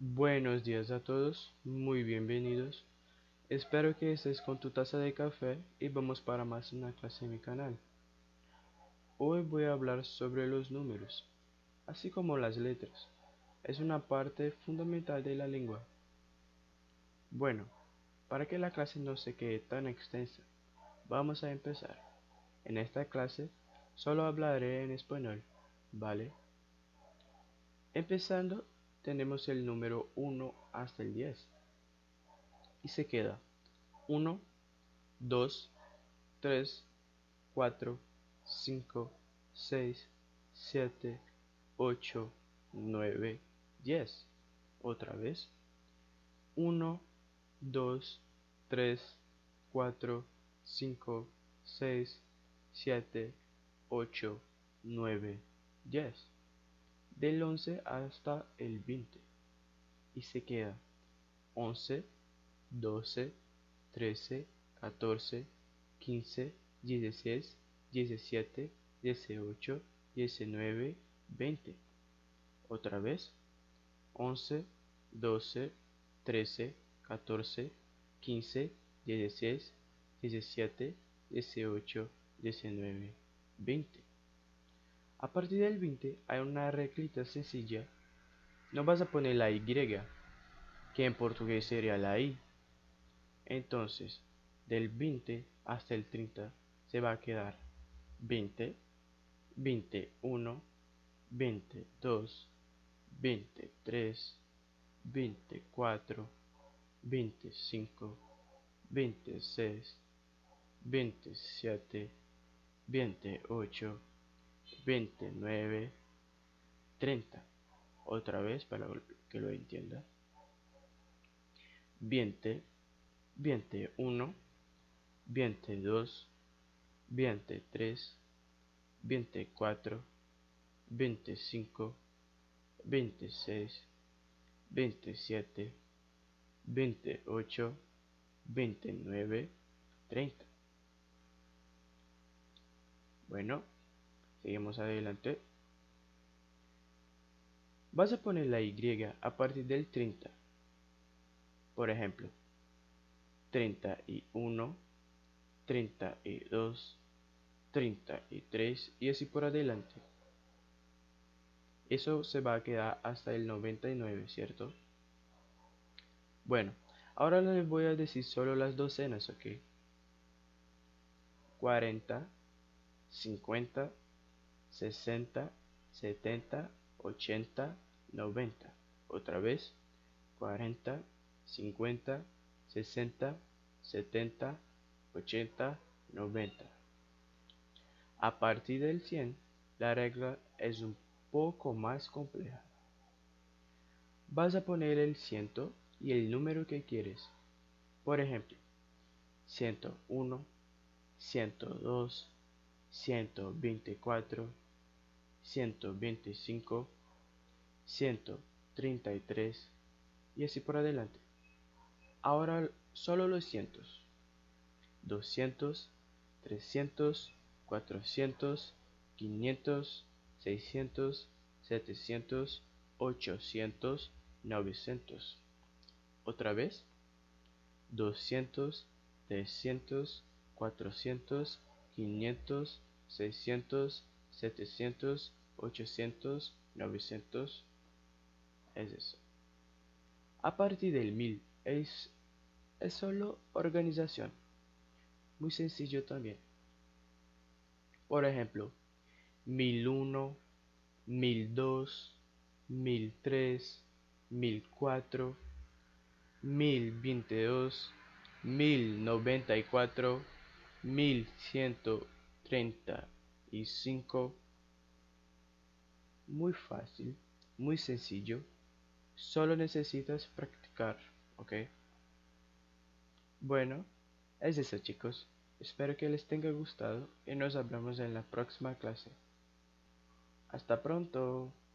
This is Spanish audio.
Buenos días a todos, muy bienvenidos. Espero que estés con tu taza de café y vamos para más una clase en mi canal. Hoy voy a hablar sobre los números, así como las letras. Es una parte fundamental de la lengua. Bueno, para que la clase no se quede tan extensa, vamos a empezar. En esta clase solo hablaré en español, ¿vale? Empezando tenemos el número 1 hasta el 10. Y se queda 1, 2, 3, 4, 5, 6, 7, 8, 9, 10. Otra vez. 1, 2, 3, 4, 5, 6, 7, 8, 9, 10 del 11 hasta el 20 y se queda 11, 12, 13, 14, 15, 16, 17, 18, 19, 20. Otra vez 11, 12, 13, 14, 15, 16, 17, 18, 19, 20. A partir del 20 hay una reglita sencilla. No vas a poner la Y, que en portugués sería la I. Entonces, del 20 hasta el 30 se va a quedar 20, 21, 22, 23, 24, 25, 26, 27, 28, 29, 30. Otra vez para que lo entienda. 20, 21, 22, 23, 24, 25, 26, 27, 28, 29, 30. Bueno, Seguimos adelante. Vas a poner la Y a partir del 30. Por ejemplo, 31, 32, 33 y así por adelante. Eso se va a quedar hasta el 99, ¿cierto? Bueno, ahora les voy a decir solo las docenas, ¿ok? 40, 50, 60, 70, 80, 90. Otra vez, 40, 50, 60, 70, 80, 90. A partir del 100, la regla es un poco más compleja. Vas a poner el ciento y el número que quieres. Por ejemplo, 101, 102, 124, 125, 133 y así por adelante. Ahora solo los cientos. 200, 300, 400, 500, 600, 700, 800, 900. Otra vez. 200, 300, 400, 500, 600, 700, 800, 900. Es eso. A partir del 1000 es, es solo organización. Muy sencillo también. Por ejemplo, 1001, 1002, 1003, 1004, 1022, 1094, 1135 muy fácil muy sencillo. Solo necesitas practicar ok bueno es eso chicos. Espero que les tenga gustado y nos hablamos en la próxima clase. Hasta pronto